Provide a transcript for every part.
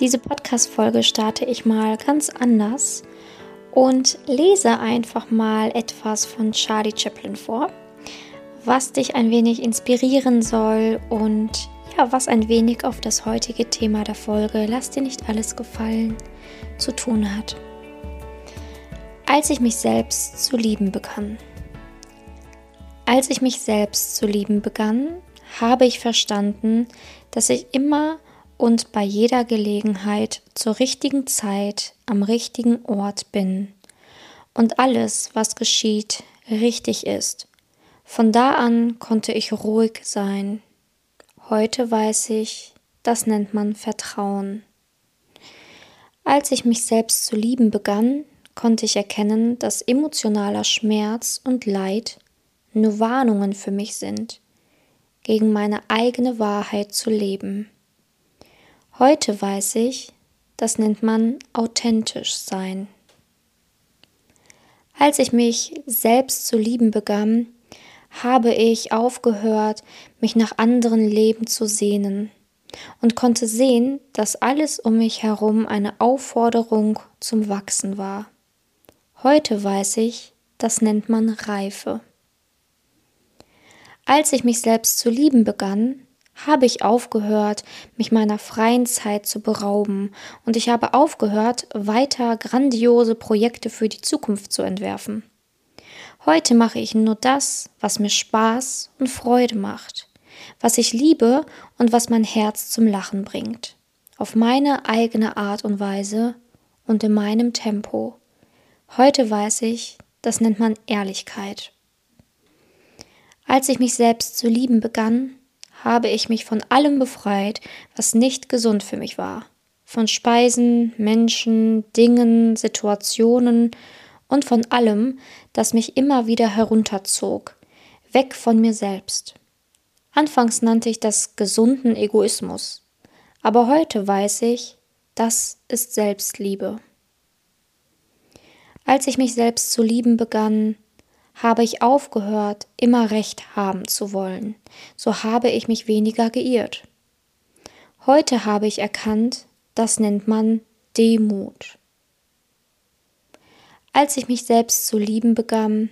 Diese Podcast-Folge starte ich mal ganz anders und lese einfach mal etwas von Charlie Chaplin vor, was dich ein wenig inspirieren soll und ja, was ein wenig auf das heutige Thema der Folge Lass dir nicht alles gefallen zu tun hat. Als ich mich selbst zu lieben begann. Als ich mich selbst zu lieben begann, habe ich verstanden, dass ich immer und bei jeder Gelegenheit zur richtigen Zeit am richtigen Ort bin und alles, was geschieht, richtig ist. Von da an konnte ich ruhig sein. Heute weiß ich, das nennt man Vertrauen. Als ich mich selbst zu lieben begann, konnte ich erkennen, dass emotionaler Schmerz und Leid nur Warnungen für mich sind, gegen meine eigene Wahrheit zu leben. Heute weiß ich, das nennt man authentisch sein. Als ich mich selbst zu lieben begann, habe ich aufgehört, mich nach anderen Leben zu sehnen und konnte sehen, dass alles um mich herum eine Aufforderung zum Wachsen war. Heute weiß ich, das nennt man Reife. Als ich mich selbst zu lieben begann, habe ich aufgehört, mich meiner freien Zeit zu berauben, und ich habe aufgehört, weiter grandiose Projekte für die Zukunft zu entwerfen. Heute mache ich nur das, was mir Spaß und Freude macht, was ich liebe und was mein Herz zum Lachen bringt, auf meine eigene Art und Weise und in meinem Tempo. Heute weiß ich, das nennt man Ehrlichkeit. Als ich mich selbst zu lieben begann, habe ich mich von allem befreit, was nicht gesund für mich war. Von Speisen, Menschen, Dingen, Situationen und von allem, das mich immer wieder herunterzog, weg von mir selbst. Anfangs nannte ich das gesunden Egoismus, aber heute weiß ich, das ist Selbstliebe. Als ich mich selbst zu lieben begann, habe ich aufgehört, immer recht haben zu wollen, so habe ich mich weniger geirrt. Heute habe ich erkannt, das nennt man Demut. Als ich mich selbst zu lieben begann,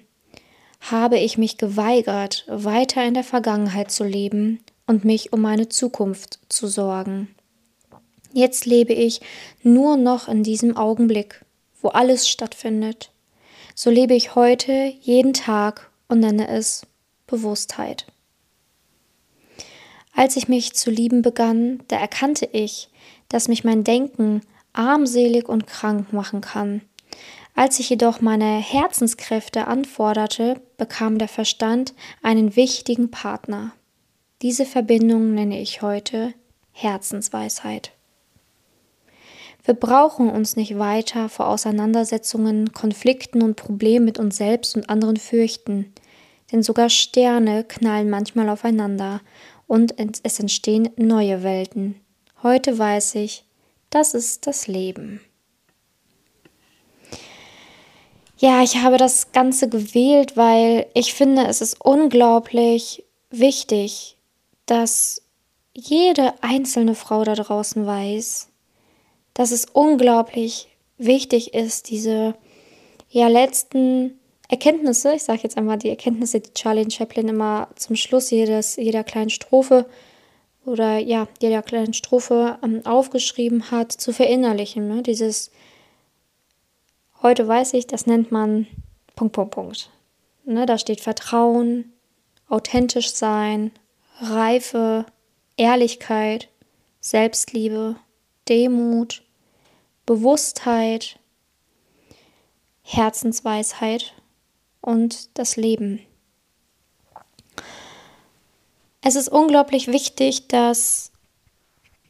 habe ich mich geweigert, weiter in der Vergangenheit zu leben und mich um meine Zukunft zu sorgen. Jetzt lebe ich nur noch in diesem Augenblick, wo alles stattfindet. So lebe ich heute jeden Tag und nenne es Bewusstheit. Als ich mich zu lieben begann, da erkannte ich, dass mich mein Denken armselig und krank machen kann. Als ich jedoch meine Herzenskräfte anforderte, bekam der Verstand einen wichtigen Partner. Diese Verbindung nenne ich heute Herzensweisheit. Wir brauchen uns nicht weiter vor Auseinandersetzungen, Konflikten und Problemen mit uns selbst und anderen fürchten, denn sogar Sterne knallen manchmal aufeinander und es entstehen neue Welten. Heute weiß ich, das ist das Leben. Ja, ich habe das Ganze gewählt, weil ich finde, es ist unglaublich wichtig, dass jede einzelne Frau da draußen weiß, dass es unglaublich wichtig ist, diese ja letzten Erkenntnisse, ich sage jetzt einmal die Erkenntnisse, die Charlie Chaplin immer zum Schluss jedes, jeder kleinen Strophe oder ja, jeder kleinen Strophe ähm, aufgeschrieben hat, zu verinnerlichen. Ne? Dieses heute weiß ich, das nennt man Punkt, Punkt, Punkt. Ne? Da steht Vertrauen, authentisch sein, Reife, Ehrlichkeit, Selbstliebe, Demut, Bewusstheit, Herzensweisheit und das Leben. Es ist unglaublich wichtig, dass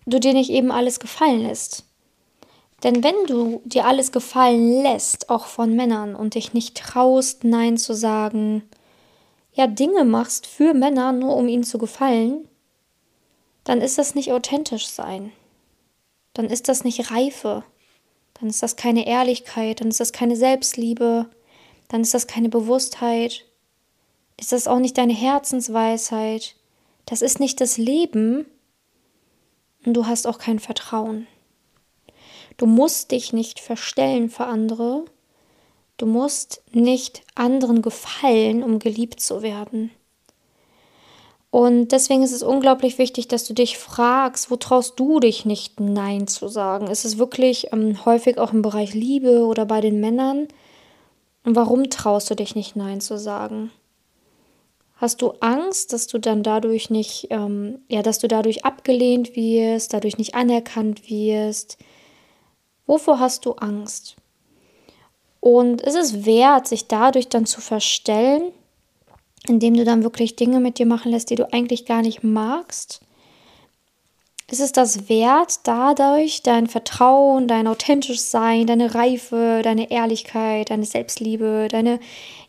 du dir nicht eben alles gefallen lässt. Denn wenn du dir alles gefallen lässt, auch von Männern, und dich nicht traust, Nein zu sagen, ja Dinge machst für Männer, nur um ihnen zu gefallen, dann ist das nicht authentisch sein dann ist das nicht Reife, dann ist das keine Ehrlichkeit, dann ist das keine Selbstliebe, dann ist das keine Bewusstheit, ist das auch nicht deine Herzensweisheit, das ist nicht das Leben und du hast auch kein Vertrauen. Du musst dich nicht verstellen für andere. Du musst nicht anderen gefallen, um geliebt zu werden. Und deswegen ist es unglaublich wichtig, dass du dich fragst, wo traust du dich nicht Nein zu sagen? Ist es wirklich ähm, häufig auch im Bereich Liebe oder bei den Männern? Und warum traust du dich nicht Nein zu sagen? Hast du Angst, dass du dann dadurch nicht, ähm, ja, dass du dadurch abgelehnt wirst, dadurch nicht anerkannt wirst? Wovor hast du Angst? Und ist es wert, sich dadurch dann zu verstellen, indem du dann wirklich Dinge mit dir machen lässt, die du eigentlich gar nicht magst? Ist es das wert, dadurch dein Vertrauen, dein authentisches Sein, deine Reife, deine Ehrlichkeit, deine Selbstliebe, deine,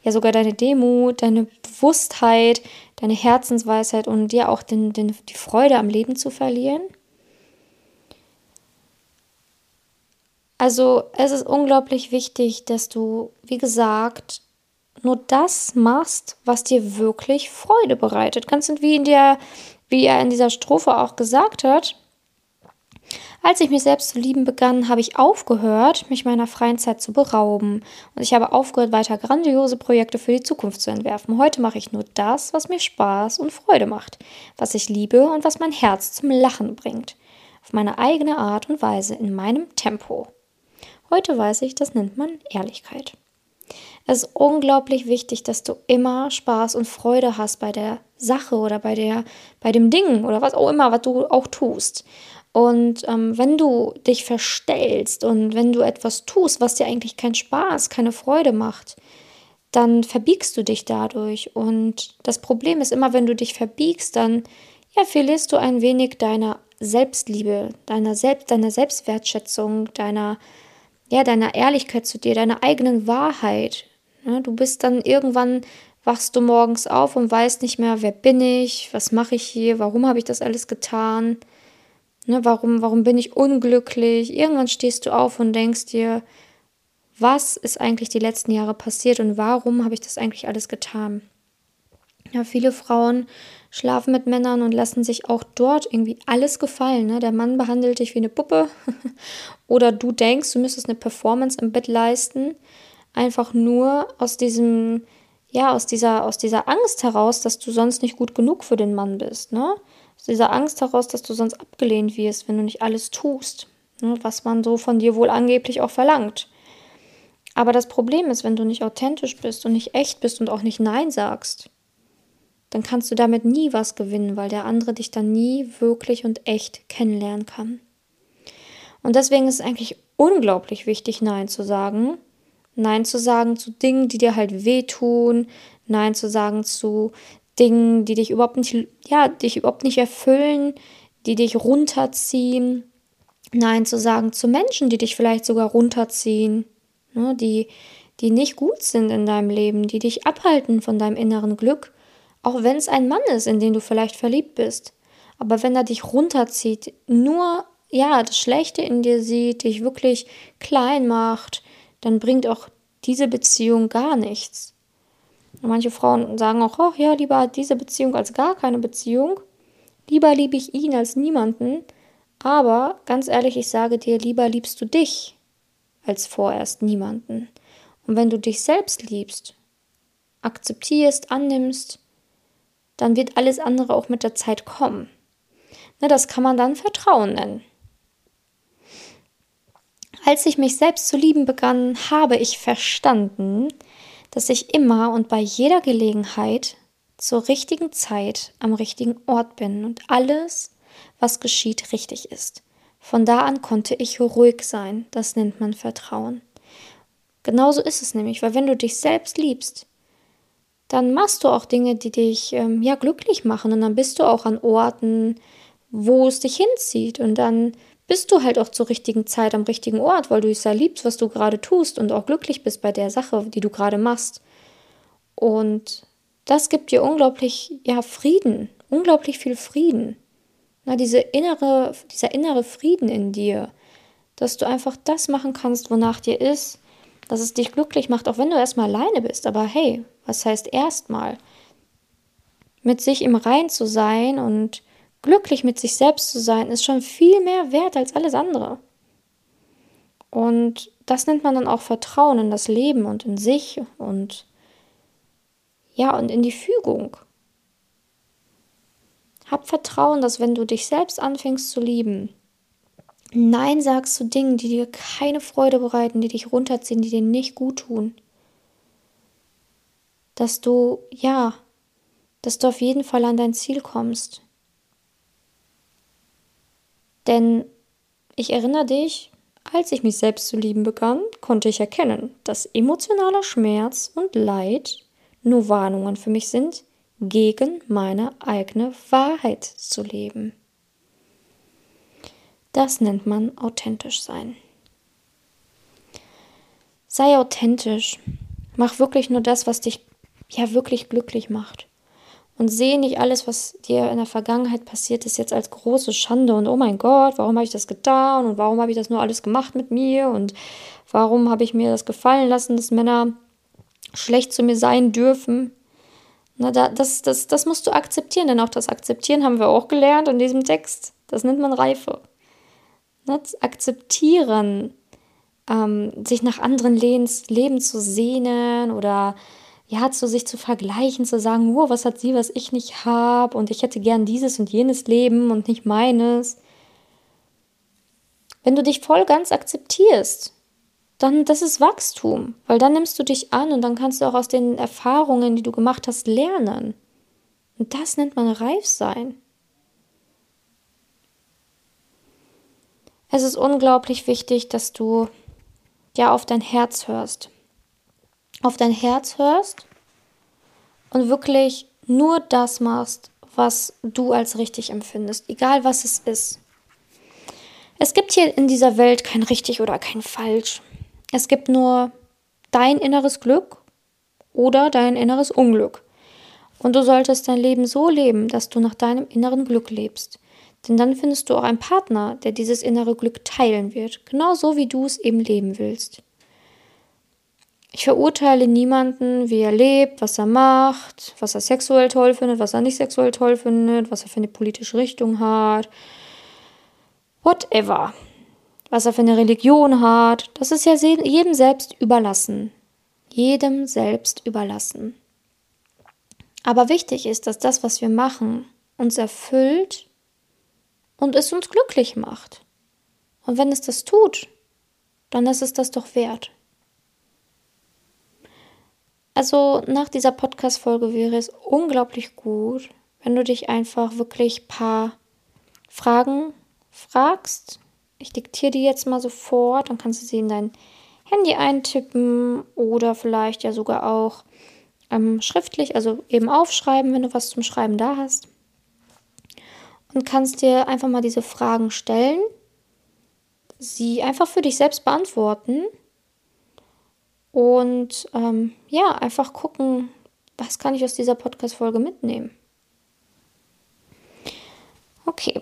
ja sogar deine Demut, deine Bewusstheit, deine Herzensweisheit und dir auch den, den, die Freude am Leben zu verlieren? Also es ist unglaublich wichtig, dass du, wie gesagt, nur das machst, was dir wirklich Freude bereitet. Ganz wie in der wie er in dieser Strophe auch gesagt hat, als ich mich selbst zu lieben begann, habe ich aufgehört, mich meiner freien Zeit zu berauben. Und ich habe aufgehört, weiter grandiose Projekte für die Zukunft zu entwerfen. Heute mache ich nur das, was mir Spaß und Freude macht, was ich liebe und was mein Herz zum Lachen bringt. Auf meine eigene Art und Weise, in meinem Tempo. Heute weiß ich, das nennt man Ehrlichkeit. Es ist unglaublich wichtig, dass du immer Spaß und Freude hast bei der Sache oder bei der, bei dem Ding oder was auch immer, was du auch tust. Und ähm, wenn du dich verstellst und wenn du etwas tust, was dir eigentlich keinen Spaß, keine Freude macht, dann verbiegst du dich dadurch. Und das Problem ist immer, wenn du dich verbiegst, dann ja, verlierst du ein wenig deiner Selbstliebe, deiner Selbst, deiner Selbstwertschätzung, deiner, ja, deiner Ehrlichkeit zu dir, deiner eigenen Wahrheit. Du bist dann irgendwann wachst du morgens auf und weißt nicht mehr, wer bin ich, was mache ich hier, warum habe ich das alles getan, ne, warum, warum bin ich unglücklich. Irgendwann stehst du auf und denkst dir, was ist eigentlich die letzten Jahre passiert und warum habe ich das eigentlich alles getan. Ja, viele Frauen schlafen mit Männern und lassen sich auch dort irgendwie alles gefallen. Ne? Der Mann behandelt dich wie eine Puppe oder du denkst, du müsstest eine Performance im Bett leisten, einfach nur aus diesem ja, aus dieser, aus dieser Angst heraus, dass du sonst nicht gut genug für den Mann bist, ne? Aus dieser Angst heraus, dass du sonst abgelehnt wirst, wenn du nicht alles tust, ne? was man so von dir wohl angeblich auch verlangt. Aber das Problem ist, wenn du nicht authentisch bist und nicht echt bist und auch nicht Nein sagst, dann kannst du damit nie was gewinnen, weil der andere dich dann nie wirklich und echt kennenlernen kann. Und deswegen ist es eigentlich unglaublich wichtig, Nein zu sagen Nein zu sagen zu Dingen, die dir halt wehtun. Nein zu sagen zu Dingen, die dich überhaupt nicht, ja, dich überhaupt nicht erfüllen, die dich runterziehen. Nein zu sagen zu Menschen, die dich vielleicht sogar runterziehen, ne, die, die nicht gut sind in deinem Leben, die dich abhalten von deinem inneren Glück, auch wenn es ein Mann ist, in den du vielleicht verliebt bist. Aber wenn er dich runterzieht, nur ja, das Schlechte in dir sieht, dich wirklich klein macht, dann bringt auch diese Beziehung gar nichts. Manche Frauen sagen auch, oh ja, lieber diese Beziehung als gar keine Beziehung. Lieber liebe ich ihn als niemanden. Aber ganz ehrlich, ich sage dir, lieber liebst du dich als vorerst niemanden. Und wenn du dich selbst liebst, akzeptierst, annimmst, dann wird alles andere auch mit der Zeit kommen. Ne, das kann man dann Vertrauen nennen. Als ich mich selbst zu lieben begann, habe ich verstanden, dass ich immer und bei jeder Gelegenheit zur richtigen Zeit am richtigen Ort bin und alles, was geschieht, richtig ist. Von da an konnte ich ruhig sein, das nennt man Vertrauen. Genauso ist es nämlich, weil wenn du dich selbst liebst, dann machst du auch Dinge, die dich ähm, ja glücklich machen und dann bist du auch an Orten, wo es dich hinzieht und dann bist du halt auch zur richtigen Zeit am richtigen Ort, weil du es ja liebst, was du gerade tust und auch glücklich bist bei der Sache, die du gerade machst. Und das gibt dir unglaublich, ja, Frieden, unglaublich viel Frieden. Na, diese innere, dieser innere Frieden in dir, dass du einfach das machen kannst, wonach dir ist, dass es dich glücklich macht, auch wenn du erstmal alleine bist. Aber hey, was heißt erstmal? Mit sich im Rein zu sein und glücklich mit sich selbst zu sein, ist schon viel mehr wert als alles andere. Und das nennt man dann auch Vertrauen in das Leben und in sich und ja, und in die Fügung. Hab Vertrauen, dass wenn du dich selbst anfängst zu lieben, Nein sagst zu Dingen, die dir keine Freude bereiten, die dich runterziehen, die dir nicht gut tun, dass du, ja, dass du auf jeden Fall an dein Ziel kommst. Denn ich erinnere dich, als ich mich selbst zu lieben begann, konnte ich erkennen, dass emotionaler Schmerz und Leid nur Warnungen für mich sind, gegen meine eigene Wahrheit zu leben. Das nennt man authentisch sein. Sei authentisch. Mach wirklich nur das, was dich ja wirklich glücklich macht. Und sehe nicht alles, was dir in der Vergangenheit passiert ist, jetzt als große Schande und oh mein Gott, warum habe ich das getan und warum habe ich das nur alles gemacht mit mir und warum habe ich mir das gefallen lassen, dass Männer schlecht zu mir sein dürfen. Na, da, das, das, das musst du akzeptieren, denn auch das Akzeptieren haben wir auch gelernt in diesem Text. Das nennt man Reife. Na, akzeptieren, ähm, sich nach anderen Lebens, Leben zu sehnen oder ja, zu sich zu vergleichen, zu sagen, oh, was hat sie, was ich nicht habe und ich hätte gern dieses und jenes Leben und nicht meines. Wenn du dich voll ganz akzeptierst, dann das ist Wachstum, weil dann nimmst du dich an und dann kannst du auch aus den Erfahrungen, die du gemacht hast, lernen. Und das nennt man reif sein. Es ist unglaublich wichtig, dass du ja auf dein Herz hörst auf dein Herz hörst und wirklich nur das machst, was du als richtig empfindest, egal was es ist. Es gibt hier in dieser Welt kein richtig oder kein falsch. Es gibt nur dein inneres Glück oder dein inneres Unglück. Und du solltest dein Leben so leben, dass du nach deinem inneren Glück lebst. Denn dann findest du auch einen Partner, der dieses innere Glück teilen wird, genauso wie du es eben leben willst. Ich verurteile niemanden, wie er lebt, was er macht, was er sexuell toll findet, was er nicht sexuell toll findet, was er für eine politische Richtung hat. Whatever. Was er für eine Religion hat. Das ist ja jedem selbst überlassen. Jedem selbst überlassen. Aber wichtig ist, dass das, was wir machen, uns erfüllt und es uns glücklich macht. Und wenn es das tut, dann ist es das doch wert. Also nach dieser Podcast-Folge wäre es unglaublich gut, wenn du dich einfach wirklich ein paar Fragen fragst. Ich diktiere die jetzt mal sofort, dann kannst du sie in dein Handy eintippen oder vielleicht ja sogar auch ähm, schriftlich, also eben aufschreiben, wenn du was zum Schreiben da hast. Und kannst dir einfach mal diese Fragen stellen, sie einfach für dich selbst beantworten und ähm, ja, einfach gucken, was kann ich aus dieser Podcast-Folge mitnehmen. Okay,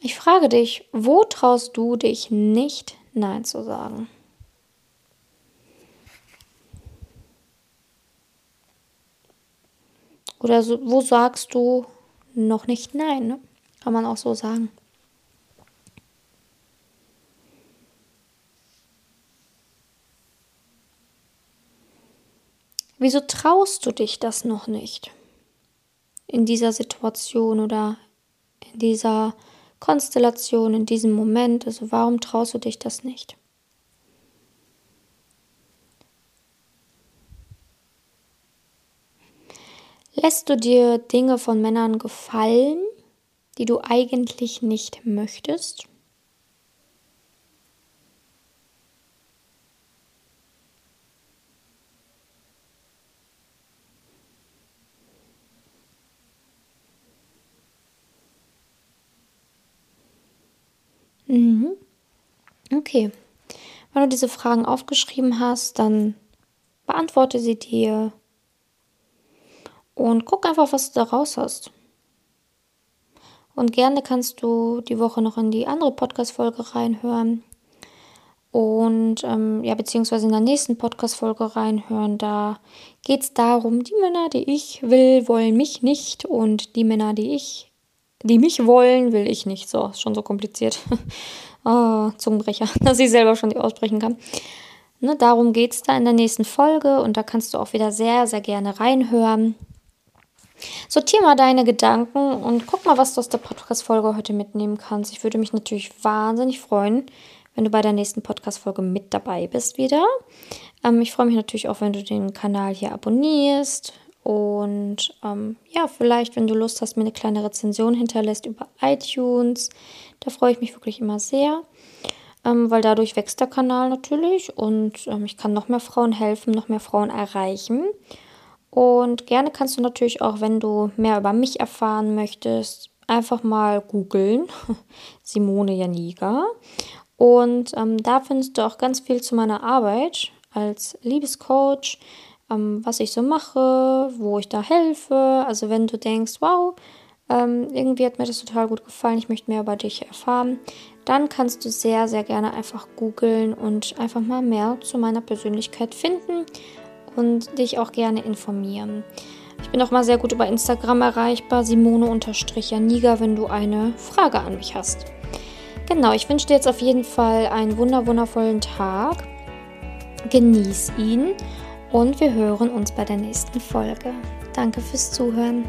ich frage dich, wo traust du dich nicht Nein zu sagen? Oder so, wo sagst du noch nicht Nein? Ne? Kann man auch so sagen. Wieso traust du dich das noch nicht? In dieser Situation oder in dieser Konstellation, in diesem Moment. Also warum traust du dich das nicht? Lässt du dir Dinge von Männern gefallen, die du eigentlich nicht möchtest? Mhm. Okay. Wenn du diese Fragen aufgeschrieben hast, dann beantworte sie dir und guck einfach, was du da raus hast. Und gerne kannst du die Woche noch in die andere Podcast-Folge reinhören. Und ähm, ja, beziehungsweise in der nächsten Podcast-Folge reinhören. Da geht es darum, die Männer, die ich will, wollen mich nicht. Und die Männer, die ich die mich wollen, will ich nicht. So, ist schon so kompliziert. Oh, Zungenbrecher, dass ich selber schon nicht aussprechen kann. Ne, darum geht es da in der nächsten Folge und da kannst du auch wieder sehr, sehr gerne reinhören. Sortier mal deine Gedanken und guck mal, was du aus der Podcast-Folge heute mitnehmen kannst. Ich würde mich natürlich wahnsinnig freuen, wenn du bei der nächsten Podcast-Folge mit dabei bist wieder. Ähm, ich freue mich natürlich auch, wenn du den Kanal hier abonnierst und ähm, ja, vielleicht, wenn du Lust hast, mir eine kleine Rezension hinterlässt über iTunes. Da freue ich mich wirklich immer sehr ähm, weil dadurch wächst der Kanal natürlich und ähm, ich kann noch mehr Frauen helfen, noch mehr Frauen erreichen. Und gerne kannst du natürlich auch, wenn du mehr über mich erfahren möchtest, einfach mal googeln. Simone Janiga. Und ähm, da findest du auch ganz viel zu meiner Arbeit als Liebescoach, ähm, was ich so mache, wo ich da helfe. Also wenn du denkst, wow, ähm, irgendwie hat mir das total gut gefallen, ich möchte mehr über dich erfahren, dann kannst du sehr, sehr gerne einfach googeln und einfach mal mehr zu meiner Persönlichkeit finden und dich auch gerne informieren. Ich bin auch mal sehr gut über Instagram erreichbar, Simone-Janiga, wenn du eine Frage an mich hast. Genau, ich wünsche dir jetzt auf jeden Fall einen wunder wundervollen Tag. Genieß ihn und wir hören uns bei der nächsten Folge. Danke fürs Zuhören.